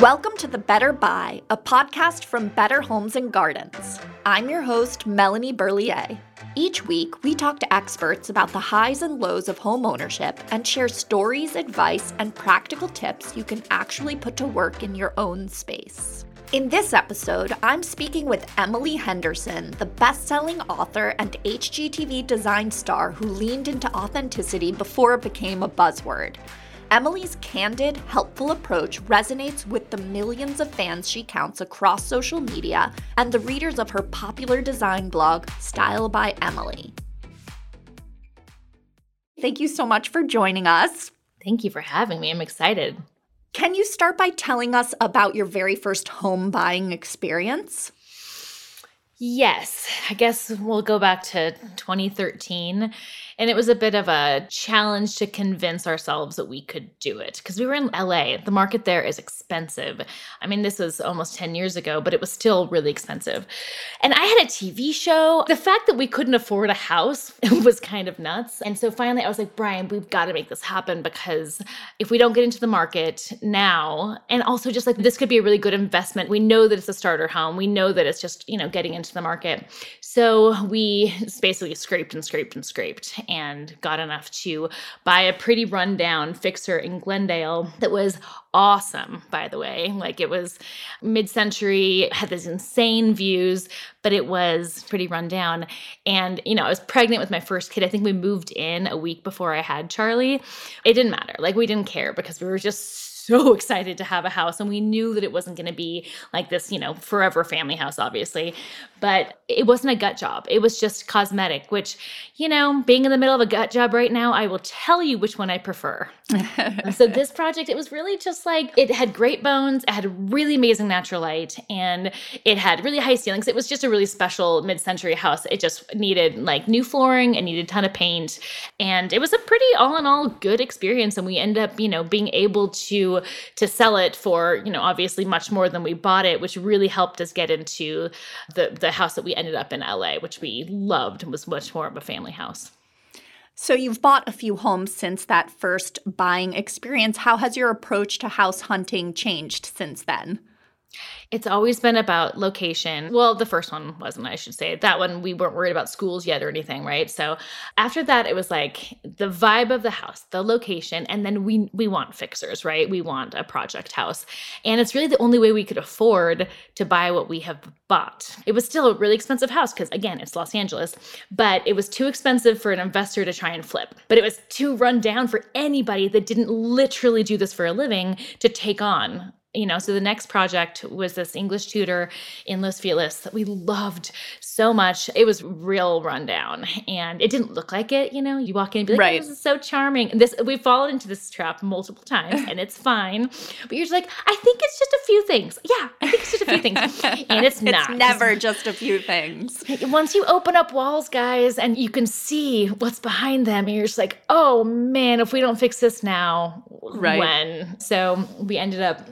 Welcome to The Better Buy, a podcast from Better Homes and Gardens. I'm your host, Melanie Berliet. Each week, we talk to experts about the highs and lows of home ownership and share stories, advice, and practical tips you can actually put to work in your own space. In this episode, I'm speaking with Emily Henderson, the best selling author and HGTV design star who leaned into authenticity before it became a buzzword. Emily's candid, helpful approach resonates with the millions of fans she counts across social media and the readers of her popular design blog, Style by Emily. Thank you so much for joining us. Thank you for having me. I'm excited. Can you start by telling us about your very first home buying experience? Yes, I guess we'll go back to 2013. And it was a bit of a challenge to convince ourselves that we could do it because we were in LA. The market there is expensive. I mean, this was almost 10 years ago, but it was still really expensive. And I had a TV show. The fact that we couldn't afford a house was kind of nuts. And so finally, I was like, Brian, we've got to make this happen because if we don't get into the market now, and also just like this could be a really good investment, we know that it's a starter home. We know that it's just, you know, getting into the market. So we basically scraped and scraped and scraped and got enough to buy a pretty rundown fixer in Glendale that was awesome, by the way. Like it was mid century, had these insane views, but it was pretty rundown. And, you know, I was pregnant with my first kid. I think we moved in a week before I had Charlie. It didn't matter. Like we didn't care because we were just so excited to have a house and we knew that it wasn't going to be like this you know forever family house obviously. But it wasn't a gut job. It was just cosmetic which you know being in the middle of a gut job right now i will tell you which one i prefer. So this project it was really just like it had great bones it had really amazing natural light and it had really high ceilings. It was just a really special mid-century house. It just needed like new flooring and needed a ton of paint and it was a pretty all in all good experience and we ended up you know being able to to sell it for you know obviously much more than we bought it which really helped us get into the the house that we ended up in LA which we loved and was much more of a family house. So you've bought a few homes since that first buying experience. How has your approach to house hunting changed since then it's always been about location. Well, the first one wasn't, I should say. That one, we weren't worried about schools yet or anything, right? So after that, it was like the vibe of the house, the location, and then we we want fixers, right? We want a project house. And it's really the only way we could afford to buy what we have bought. It was still a really expensive house because again, it's Los Angeles, but it was too expensive for an investor to try and flip. But it was too run down for anybody that didn't literally do this for a living to take on you know, so the next project was this English Tudor in Los Feliz that we loved so much. It was real rundown and it didn't look like it, you know. You walk in and be like, oh, right. oh, this is so charming. And this we've fallen into this trap multiple times and it's fine. But you're just like, I think it's just a few things. Yeah, I think it's just a few things. And it's, not. It's never just a few things. Once you open up walls, guys, and you can see what's behind them, and you're just like, oh man, if we don't fix this now, right. when? So we ended up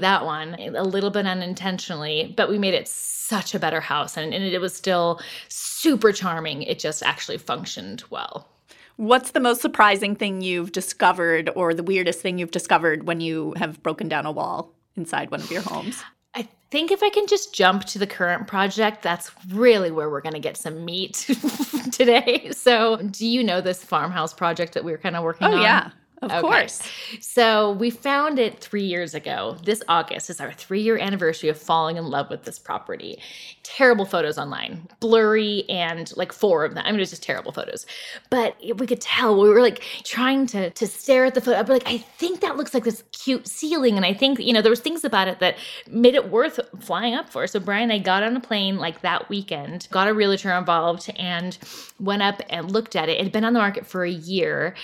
that one a little bit unintentionally, but we made it such a better house and, and it was still super charming. It just actually functioned well. What's the most surprising thing you've discovered or the weirdest thing you've discovered when you have broken down a wall inside one of your homes? I think if I can just jump to the current project, that's really where we're going to get some meat today. So, do you know this farmhouse project that we are kind of working oh, on? Oh, yeah. Of okay. course. So we found it three years ago. This August is our three year anniversary of falling in love with this property. Terrible photos online, blurry, and like four of them. I mean, it was just terrible photos. But we could tell we were like trying to to stare at the photo. But like, I think that looks like this cute ceiling, and I think you know there was things about it that made it worth flying up for. So Brian and I got on a plane like that weekend, got a realtor involved, and went up and looked at it. It had been on the market for a year.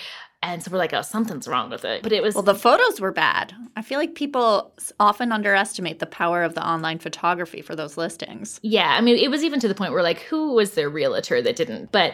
And so we're like, oh, something's wrong with it. But it was. Well, the photos were bad. I feel like people often underestimate the power of the online photography for those listings. Yeah. I mean, it was even to the point where, like, who was their realtor that didn't? But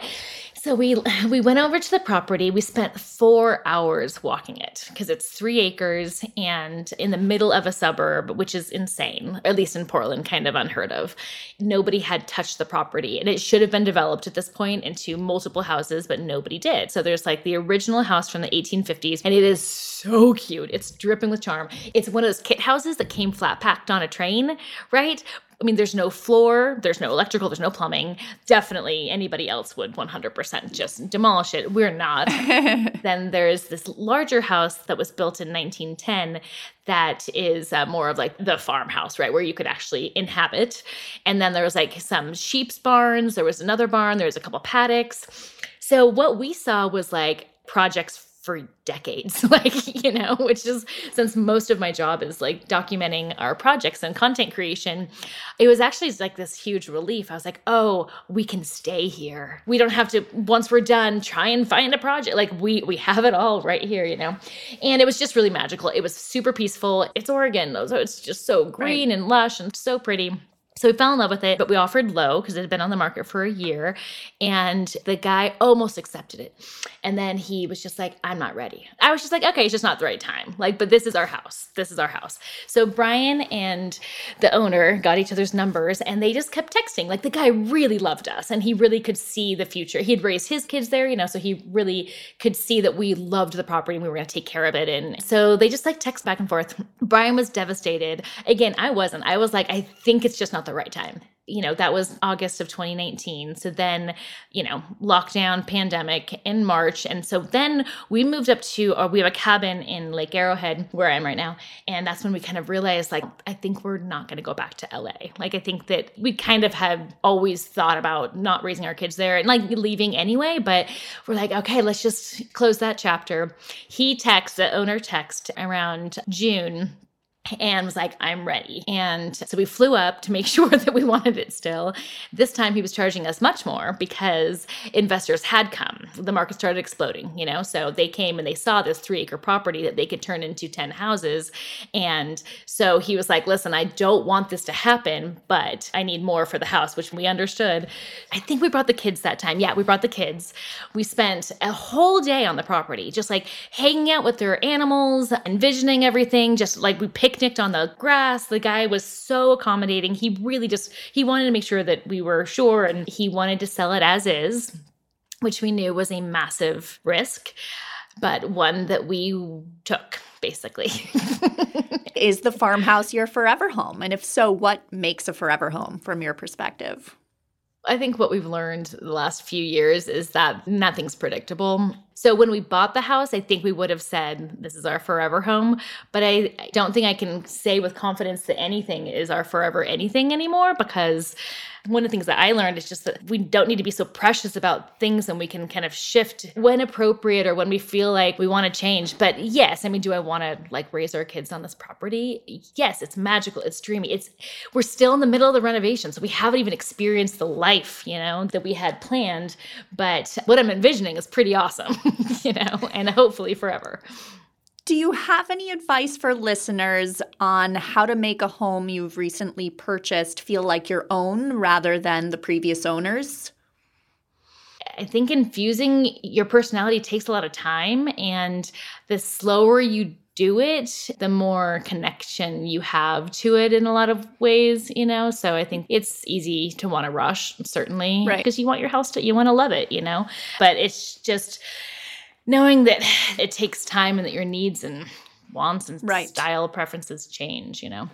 so we we went over to the property. We spent four hours walking it because it's three acres and in the middle of a suburb, which is insane. At least in Portland, kind of unheard of. Nobody had touched the property, and it should have been developed at this point into multiple houses, but nobody did. So there's like the original house from the 1850s, and it is so cute. It's dripping with charm. It's one of those kit houses that came flat packed on a train, right? I mean, there's no floor, there's no electrical, there's no plumbing. Definitely anybody else would 100% just demolish it. We're not. then there's this larger house that was built in 1910 that is uh, more of like the farmhouse, right, where you could actually inhabit. And then there was like some sheep's barns, there was another barn, there was a couple paddocks. So what we saw was like projects for decades like you know which is since most of my job is like documenting our projects and content creation it was actually like this huge relief. I was like oh we can stay here. We don't have to once we're done try and find a project. Like we we have it all right here you know? And it was just really magical. It was super peaceful. It's oregon so it's just so green right. and lush and so pretty so we fell in love with it, but we offered low because it had been on the market for a year. And the guy almost accepted it. And then he was just like, I'm not ready. I was just like, okay, it's just not the right time. Like, but this is our house. This is our house. So Brian and the owner got each other's numbers and they just kept texting. Like, the guy really loved us and he really could see the future. He'd raised his kids there, you know, so he really could see that we loved the property and we were going to take care of it. And so they just like text back and forth. Brian was devastated. Again, I wasn't. I was like, I think it's just not the the right time you know, that was August of 2019. So then, you know, lockdown, pandemic in March. And so then we moved up to, or uh, we have a cabin in Lake Arrowhead where I am right now. And that's when we kind of realized, like, I think we're not going to go back to LA. Like, I think that we kind of have always thought about not raising our kids there and like leaving anyway. But we're like, okay, let's just close that chapter. He texts, the owner text around June and was like, I'm ready. And so we flew up to make sure that we wanted it still. This time he was charging us much more because investors had come. The market started exploding, you know? So they came and they saw this three acre property that they could turn into 10 houses. And so he was like, listen, I don't want this to happen, but I need more for the house, which we understood. I think we brought the kids that time. Yeah, we brought the kids. We spent a whole day on the property, just like hanging out with their animals, envisioning everything, just like we picnicked on the grass. The guy was so accommodating. He really just he wanted to make sure that we were sure and he wanted to sell it as is, which we knew was a massive risk, but one that we took basically. is the farmhouse your forever home? And if so, what makes a forever home from your perspective? I think what we've learned the last few years is that nothing's predictable. So when we bought the house, I think we would have said this is our forever home, but I don't think I can say with confidence that anything is our forever anything anymore because one of the things that I learned is just that we don't need to be so precious about things and we can kind of shift when appropriate or when we feel like we want to change. But yes, I mean, do I want to like raise our kids on this property? Yes, it's magical, it's dreamy. It's we're still in the middle of the renovation, so we haven't even experienced the life, you know, that we had planned. But what I'm envisioning is pretty awesome, you know, and hopefully forever. Do you have any advice for listeners on how to make a home you've recently purchased feel like your own rather than the previous owners? I think infusing your personality takes a lot of time, and the slower you do it, the more connection you have to it in a lot of ways, you know? So I think it's easy to want to rush, certainly, right? Because you want your house to, you want to love it, you know? But it's just, knowing that it takes time and that your needs and wants and right. style preferences change, you know.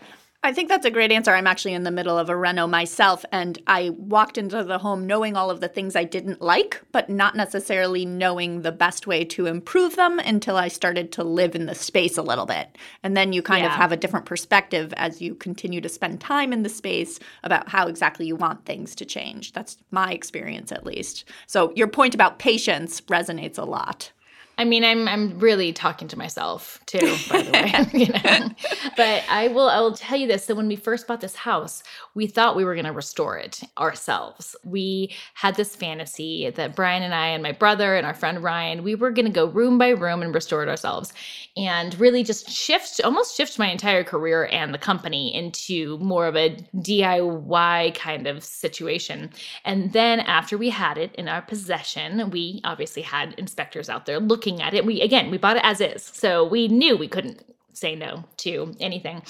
I think that's a great answer. I'm actually in the middle of a reno myself, and I walked into the home knowing all of the things I didn't like, but not necessarily knowing the best way to improve them until I started to live in the space a little bit. And then you kind yeah. of have a different perspective as you continue to spend time in the space about how exactly you want things to change. That's my experience, at least. So your point about patience resonates a lot. I mean, I'm I'm really talking to myself too, by the way. you know? But I will I will tell you this. So when we first bought this house, we thought we were gonna restore it ourselves. We had this fantasy that Brian and I and my brother and our friend Ryan, we were gonna go room by room and restore it ourselves and really just shift almost shift my entire career and the company into more of a DIY kind of situation. And then after we had it in our possession, we obviously had inspectors out there looking looking at it. We again, we bought it as is. So we knew we couldn't say no to anything.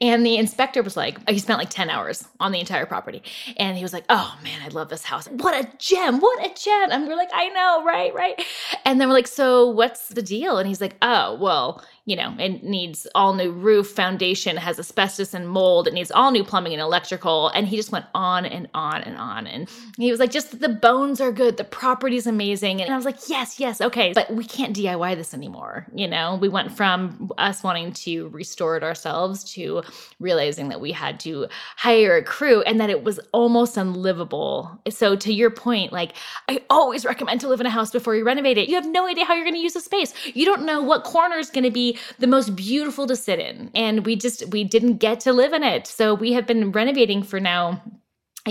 And the inspector was like, he spent like 10 hours on the entire property. And he was like, oh man, I love this house. What a gem. What a gem. And we're like, I know, right, right. And then we're like, so what's the deal? And he's like, oh, well, you know, it needs all new roof, foundation, has asbestos and mold, it needs all new plumbing and electrical. And he just went on and on and on. And he was like, just the bones are good, the property's amazing. And I was like, yes, yes, okay. But we can't DIY this anymore. You know, we went from us wanting to restore it ourselves to realizing that we had to hire a crew and that it was almost unlivable. So to your point, like I always recommend to live in a house before you renovate it. You have no idea how you're going to use the space. You don't know what corner is going to be the most beautiful to sit in. And we just, we didn't get to live in it. So we have been renovating for now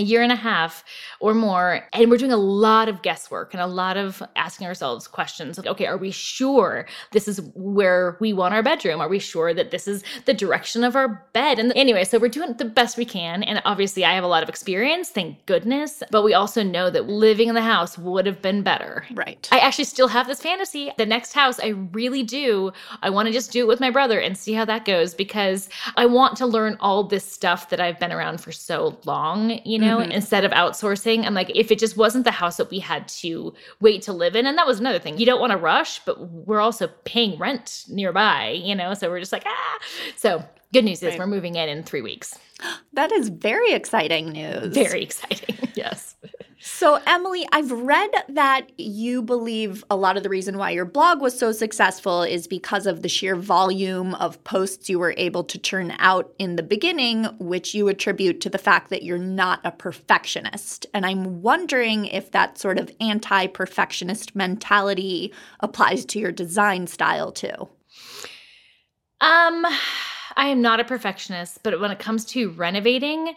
a year and a half or more and we're doing a lot of guesswork and a lot of asking ourselves questions. Like okay are we sure this is where we want our bedroom? Are we sure that this is the direction of our bed? And anyway so we're doing the best we can and obviously i have a lot of experience thank goodness but we also know that living in the house would have been better. Right. I actually still have this fantasy. The next house i really do i want to just do it with my brother and see how that goes because i want to learn all this stuff that i've been around for so long you know, mm-hmm. instead of outsourcing. And like, if it just wasn't the house that we had to wait to live in, and that was another thing. You don't want to rush, but we're also paying rent nearby, you know, so we're just like, ah. So, good news is right. we're moving in in three weeks. That is very exciting news. Very exciting. yes. So, Emily, I've read that you believe a lot of the reason why your blog was so successful is because of the sheer volume of posts you were able to turn out in the beginning, which you attribute to the fact that you're not a perfectionist. And I'm wondering if that sort of anti perfectionist mentality applies to your design style too. Um, I am not a perfectionist, but when it comes to renovating,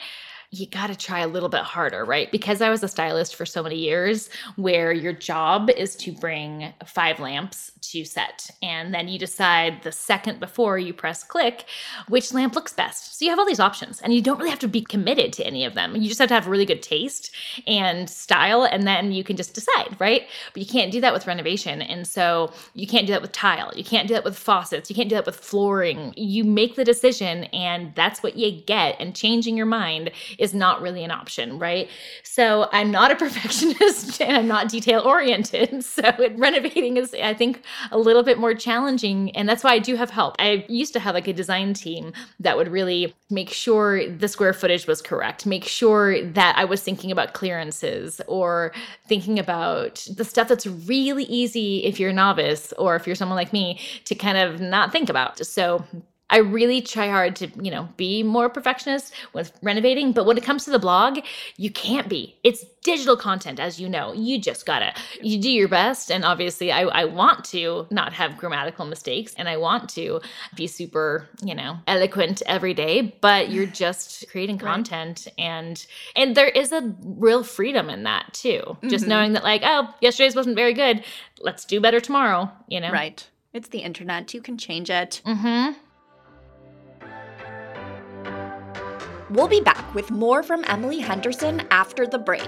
you got to try a little bit harder, right? Because I was a stylist for so many years, where your job is to bring five lamps to set. And then you decide the second before you press click which lamp looks best. So you have all these options, and you don't really have to be committed to any of them. You just have to have really good taste and style, and then you can just decide, right? But you can't do that with renovation. And so you can't do that with tile. You can't do that with faucets. You can't do that with flooring. You make the decision, and that's what you get. And changing your mind is not really an option, right? So I'm not a perfectionist and I'm not detail oriented. So renovating is, I think, a little bit more challenging. And that's why I do have help. I used to have like a design team that would really make sure the square footage was correct, make sure that I was thinking about clearances or thinking about the stuff that's really easy if you're a novice or if you're someone like me to kind of not think about. So I really try hard to, you know, be more perfectionist with renovating. But when it comes to the blog, you can't be. It's digital content, as you know. You just gotta, you do your best. And obviously, I, I want to not have grammatical mistakes and I want to be super, you know, eloquent every day. But you're just creating content right. and and there is a real freedom in that too. Mm-hmm. Just knowing that, like, oh, yesterday's wasn't very good. Let's do better tomorrow, you know? Right. It's the internet. You can change it. Mm-hmm. We'll be back with more from Emily Henderson after the break.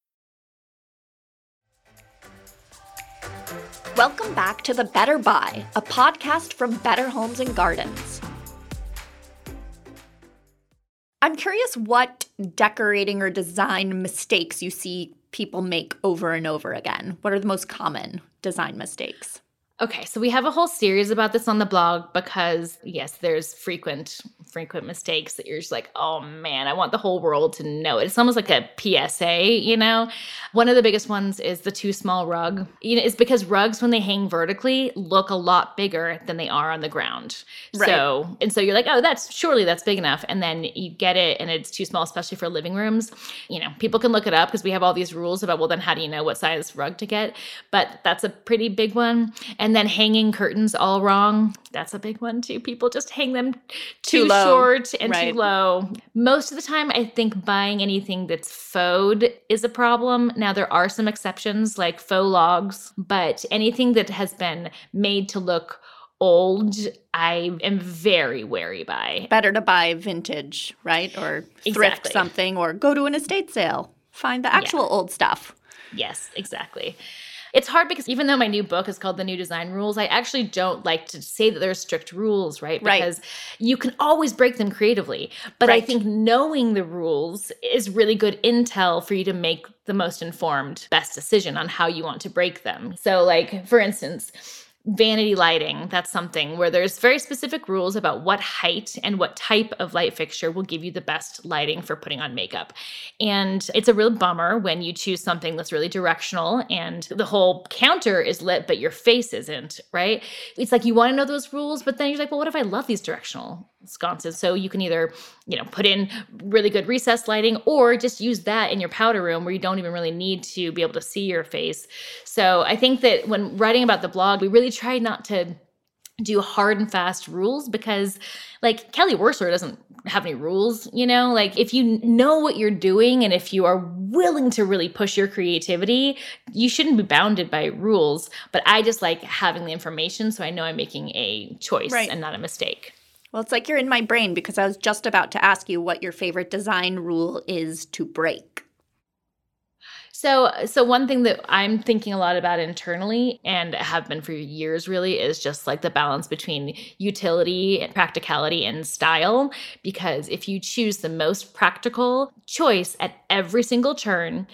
Welcome back to The Better Buy, a podcast from Better Homes and Gardens. I'm curious what decorating or design mistakes you see people make over and over again. What are the most common design mistakes? Okay, so we have a whole series about this on the blog because yes, there's frequent frequent mistakes that you're just like, oh man, I want the whole world to know it. It's almost like a PSA, you know? One of the biggest ones is the too small rug. You know, it's because rugs, when they hang vertically, look a lot bigger than they are on the ground. Right. So, and so you're like, oh, that's surely that's big enough. And then you get it and it's too small, especially for living rooms. You know, people can look it up because we have all these rules about, well, then how do you know what size rug to get? But that's a pretty big one. And then hanging curtains all wrong. That's a big one too. People just hang them too, too short and right. too low. Most of the time, I think buying anything that's faux is a problem. Now, there are some exceptions like faux logs, but anything that has been made to look old, I am very wary by. Better to buy vintage, right? Or thrift exactly. something or go to an estate sale. Find the actual yeah. old stuff. Yes, exactly. It's hard because even though my new book is called The New Design Rules, I actually don't like to say that there are strict rules, right? Because right. you can always break them creatively. But right. I think knowing the rules is really good intel for you to make the most informed, best decision on how you want to break them. So, like, for instance, vanity lighting that's something where there's very specific rules about what height and what type of light fixture will give you the best lighting for putting on makeup. And it's a real bummer when you choose something that's really directional and the whole counter is lit but your face isn't right? It's like you want to know those rules but then you're like well what if i love these directional sconces. So you can either, you know, put in really good recessed lighting or just use that in your powder room where you don't even really need to be able to see your face. So I think that when writing about the blog, we really try not to do hard and fast rules because like Kelly Wearstler doesn't have any rules, you know? Like if you know what you're doing and if you are willing to really push your creativity, you shouldn't be bounded by rules, but I just like having the information so I know I'm making a choice right. and not a mistake. Well, it's like you're in my brain because I was just about to ask you what your favorite design rule is to break. So, so one thing that I'm thinking a lot about internally and have been for years really is just like the balance between utility, practicality, and style. Because if you choose the most practical choice at every single turn,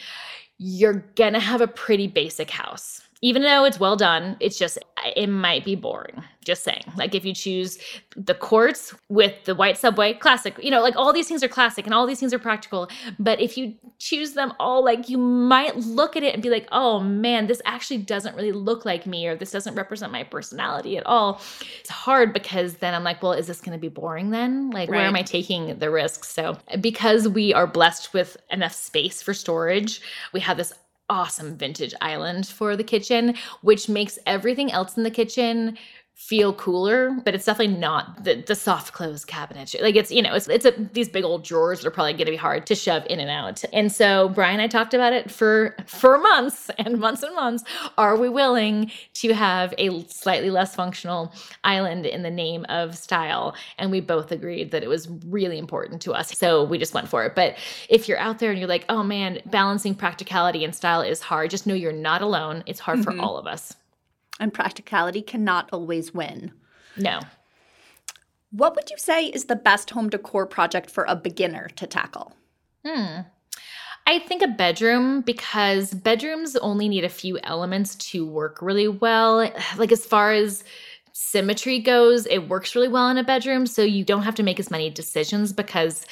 you're gonna have a pretty basic house even though it's well done, it's just, it might be boring. Just saying. Like if you choose the quartz with the white subway, classic, you know, like all these things are classic and all these things are practical. But if you choose them all, like you might look at it and be like, oh man, this actually doesn't really look like me or this doesn't represent my personality at all. It's hard because then I'm like, well, is this going to be boring then? Like, right. where am I taking the risks? So because we are blessed with enough space for storage, we have this awesome vintage island for the kitchen, which makes everything else in the kitchen feel cooler, but it's definitely not the, the soft close cabinet. Like it's, you know, it's, it's a, these big old drawers that are probably going to be hard to shove in and out. And so Brian and I talked about it for, for months and months and months. Are we willing to have a slightly less functional island in the name of style? And we both agreed that it was really important to us. So we just went for it. But if you're out there and you're like, oh man, balancing practicality and style is hard, just know you're not alone. It's hard mm-hmm. for all of us and practicality cannot always win. No. What would you say is the best home decor project for a beginner to tackle? Hmm. I think a bedroom because bedrooms only need a few elements to work really well. Like as far as symmetry goes, it works really well in a bedroom. So you don't have to make as many decisions because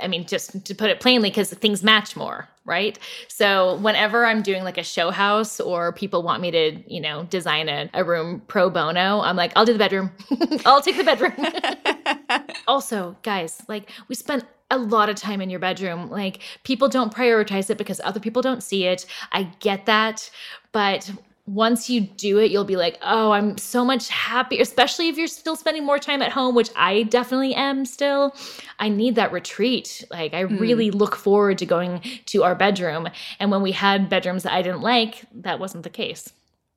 I mean, just to put it plainly, because things match more, right? So whenever I'm doing like a show house or people want me to, you know, design a, a room pro bono, I'm like, I'll do the bedroom. I'll take the bedroom. also, guys, like we spent a lot of time in your bedroom. Like people don't prioritize it because other people don't see it. I get that. But once you do it, you'll be like, oh, I'm so much happier, especially if you're still spending more time at home, which I definitely am still. I need that retreat. Like, I mm. really look forward to going to our bedroom. And when we had bedrooms that I didn't like, that wasn't the case.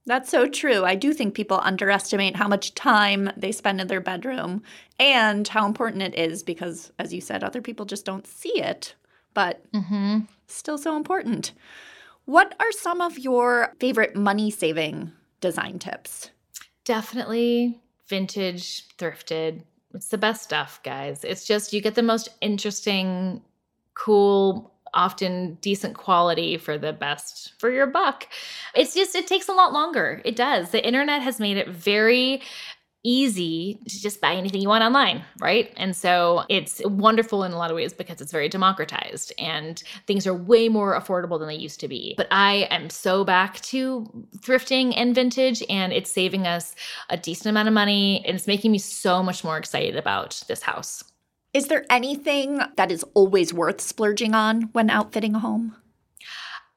That's so true. I do think people underestimate how much time they spend in their bedroom and how important it is because, as you said, other people just don't see it, but mm-hmm. still so important. What are some of your favorite money saving design tips? Definitely vintage, thrifted. It's the best stuff, guys. It's just you get the most interesting, cool, often decent quality for the best for your buck. It's just, it takes a lot longer. It does. The internet has made it very easy to just buy anything you want online, right? And so it's wonderful in a lot of ways because it's very democratized and things are way more affordable than they used to be. But I am so back to thrifting and vintage and it's saving us a decent amount of money and it's making me so much more excited about this house. Is there anything that is always worth splurging on when outfitting a home?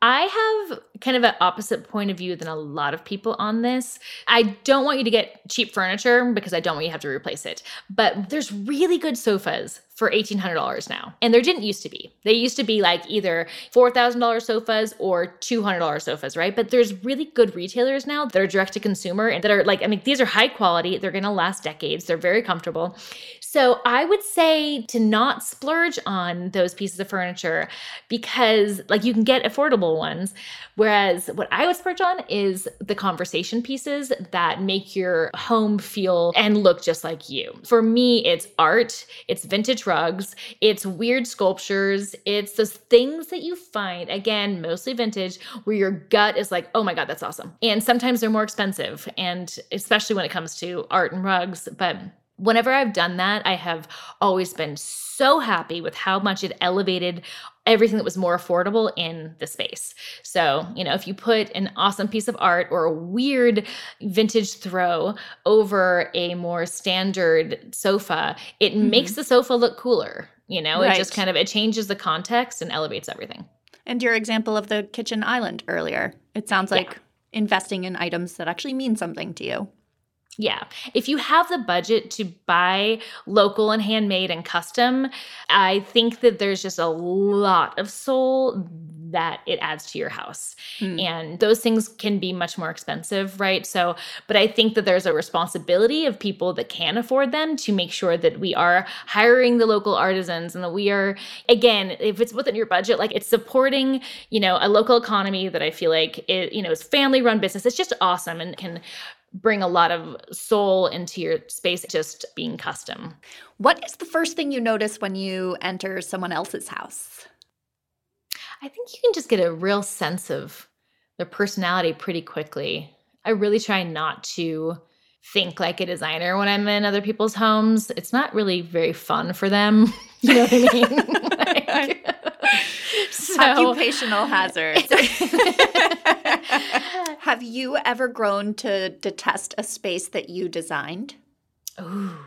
I have kind of an opposite point of view than a lot of people on this. I don't want you to get cheap furniture because I don't want you to have to replace it. But there's really good sofas for $1,800 now. And there didn't used to be. They used to be like either $4,000 sofas or $200 sofas, right? But there's really good retailers now that are direct to consumer and that are like, I mean, these are high quality. They're going to last decades. They're very comfortable. So I would say to not splurge on those pieces of furniture because, like, you can get affordable ones. Whereas what I would splurge on is the conversation pieces that make your home feel and look just like you. For me, it's art, it's vintage rugs, it's weird sculptures, it's those things that you find, again, mostly vintage, where your gut is like, oh my God, that's awesome. And sometimes they're more expensive, and especially when it comes to art and rugs. But whenever I've done that, I have always been so happy with how much it elevated everything that was more affordable in the space. So, you know, if you put an awesome piece of art or a weird vintage throw over a more standard sofa, it mm-hmm. makes the sofa look cooler. You know, right. it just kind of it changes the context and elevates everything. And your example of the kitchen island earlier, it sounds like yeah. investing in items that actually mean something to you. Yeah. If you have the budget to buy local and handmade and custom, I think that there's just a lot of soul that it adds to your house. Mm. And those things can be much more expensive, right? So, but I think that there's a responsibility of people that can afford them to make sure that we are hiring the local artisans and that we are, again, if it's within your budget, like it's supporting, you know, a local economy that I feel like it, you know, is family run business. It's just awesome and can bring a lot of soul into your space just being custom. What is the first thing you notice when you enter someone else's house? I think you can just get a real sense of their personality pretty quickly. I really try not to think like a designer when I'm in other people's homes. It's not really very fun for them. you know what I mean? like, so, Occupational hazard. Have you ever grown to detest a space that you designed? Ooh.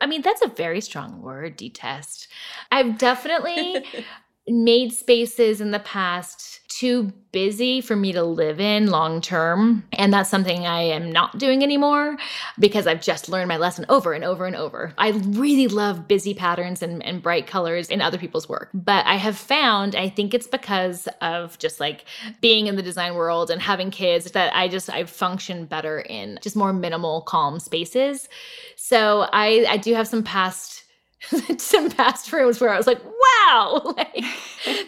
I mean, that's a very strong word, detest. I've definitely made spaces in the past too busy for me to live in long term. And that's something I am not doing anymore because I've just learned my lesson over and over and over. I really love busy patterns and, and bright colors in other people's work. But I have found, I think it's because of just like being in the design world and having kids that I just, I function better in just more minimal, calm spaces. So I, I do have some past some past rooms where I was like, wow, like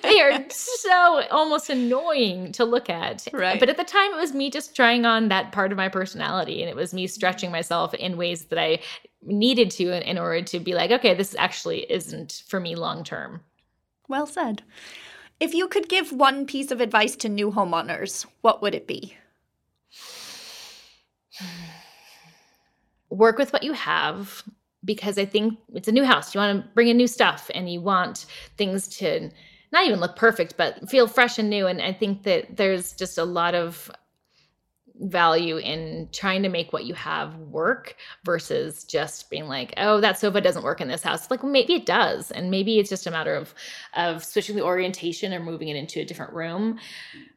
they are so almost annoying to look at. Right. But at the time, it was me just trying on that part of my personality, and it was me stretching myself in ways that I needed to in, in order to be like, okay, this actually isn't for me long term. Well said. If you could give one piece of advice to new homeowners, what would it be? Work with what you have because I think it's a new house. You want to bring in new stuff and you want things to not even look perfect, but feel fresh and new. And I think that there's just a lot of value in trying to make what you have work versus just being like, oh, that sofa doesn't work in this house. Like well, maybe it does, and maybe it's just a matter of of switching the orientation or moving it into a different room.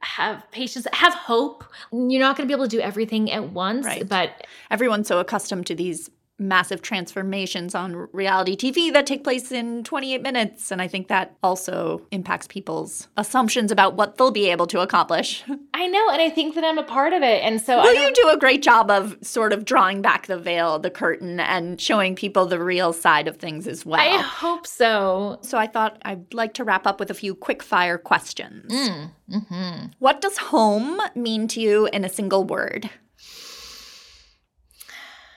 Have patience, have hope. You're not going to be able to do everything at once, Right. but Everyone's so accustomed to these massive transformations on reality TV that take place in 28 minutes. And I think that also impacts people's assumptions about what they'll be able to accomplish. I know, and I think that I'm a part of it, and so I Well, you do a great job of sort of drawing back the veil, the curtain, and showing people the real side of things as well. I hope so. so I thought I'd like to wrap up with a few quick fire questions. Mm-hmm. What does home mean to you in a single word?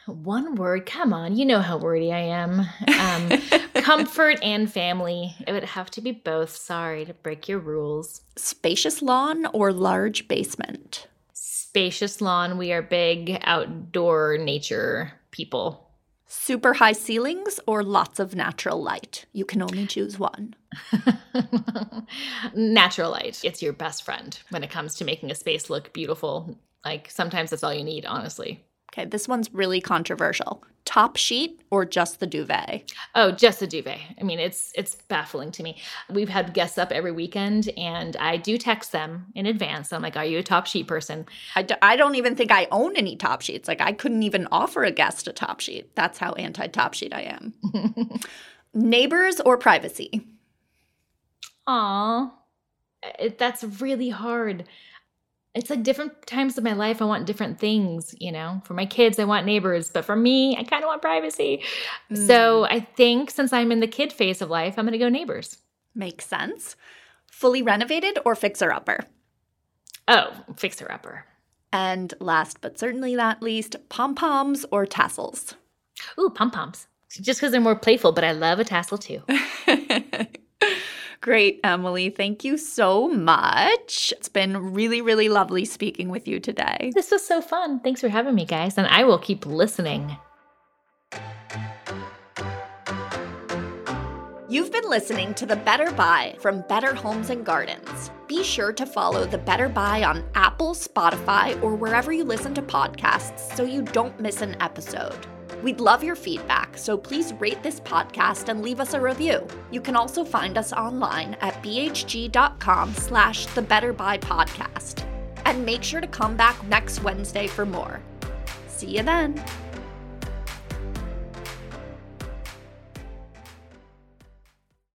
One word, come on, you know how wordy I am. Um, comfort and family. It would have to be both. Sorry to break your rules. Spacious lawn or large basement? Spacious lawn. We are big outdoor nature people. Super high ceilings or lots of natural light? You can only choose one. Natural light. It's your best friend when it comes to making a space look beautiful. Like sometimes that's all you need, honestly. Okay, this one's really controversial. Top sheet or just the duvet? Oh, just a duvet. I mean, it's it's baffling to me. We've had guests up every weekend, and I do text them in advance. I'm like, "Are you a top sheet person?" I, d- I don't even think I own any top sheets. Like, I couldn't even offer a guest a top sheet. That's how anti top sheet I am. Neighbors or privacy? Aw, that's really hard. It's like different times of my life, I want different things, you know? For my kids, I want neighbors, but for me, I kind of want privacy. So mm. I think since I'm in the kid phase of life, I'm going to go neighbors. Makes sense. Fully renovated or fixer upper? Oh, fixer upper. And last but certainly not least, pom poms or tassels? Ooh, pom poms. Just because they're more playful, but I love a tassel too. Great, Emily. Thank you so much. It's been really, really lovely speaking with you today. This was so fun. Thanks for having me, guys. And I will keep listening. You've been listening to The Better Buy from Better Homes and Gardens. Be sure to follow The Better Buy on Apple, Spotify, or wherever you listen to podcasts so you don't miss an episode. We'd love your feedback, so please rate this podcast and leave us a review. You can also find us online at bhg.com slash The Better Buy Podcast. And make sure to come back next Wednesday for more. See you then.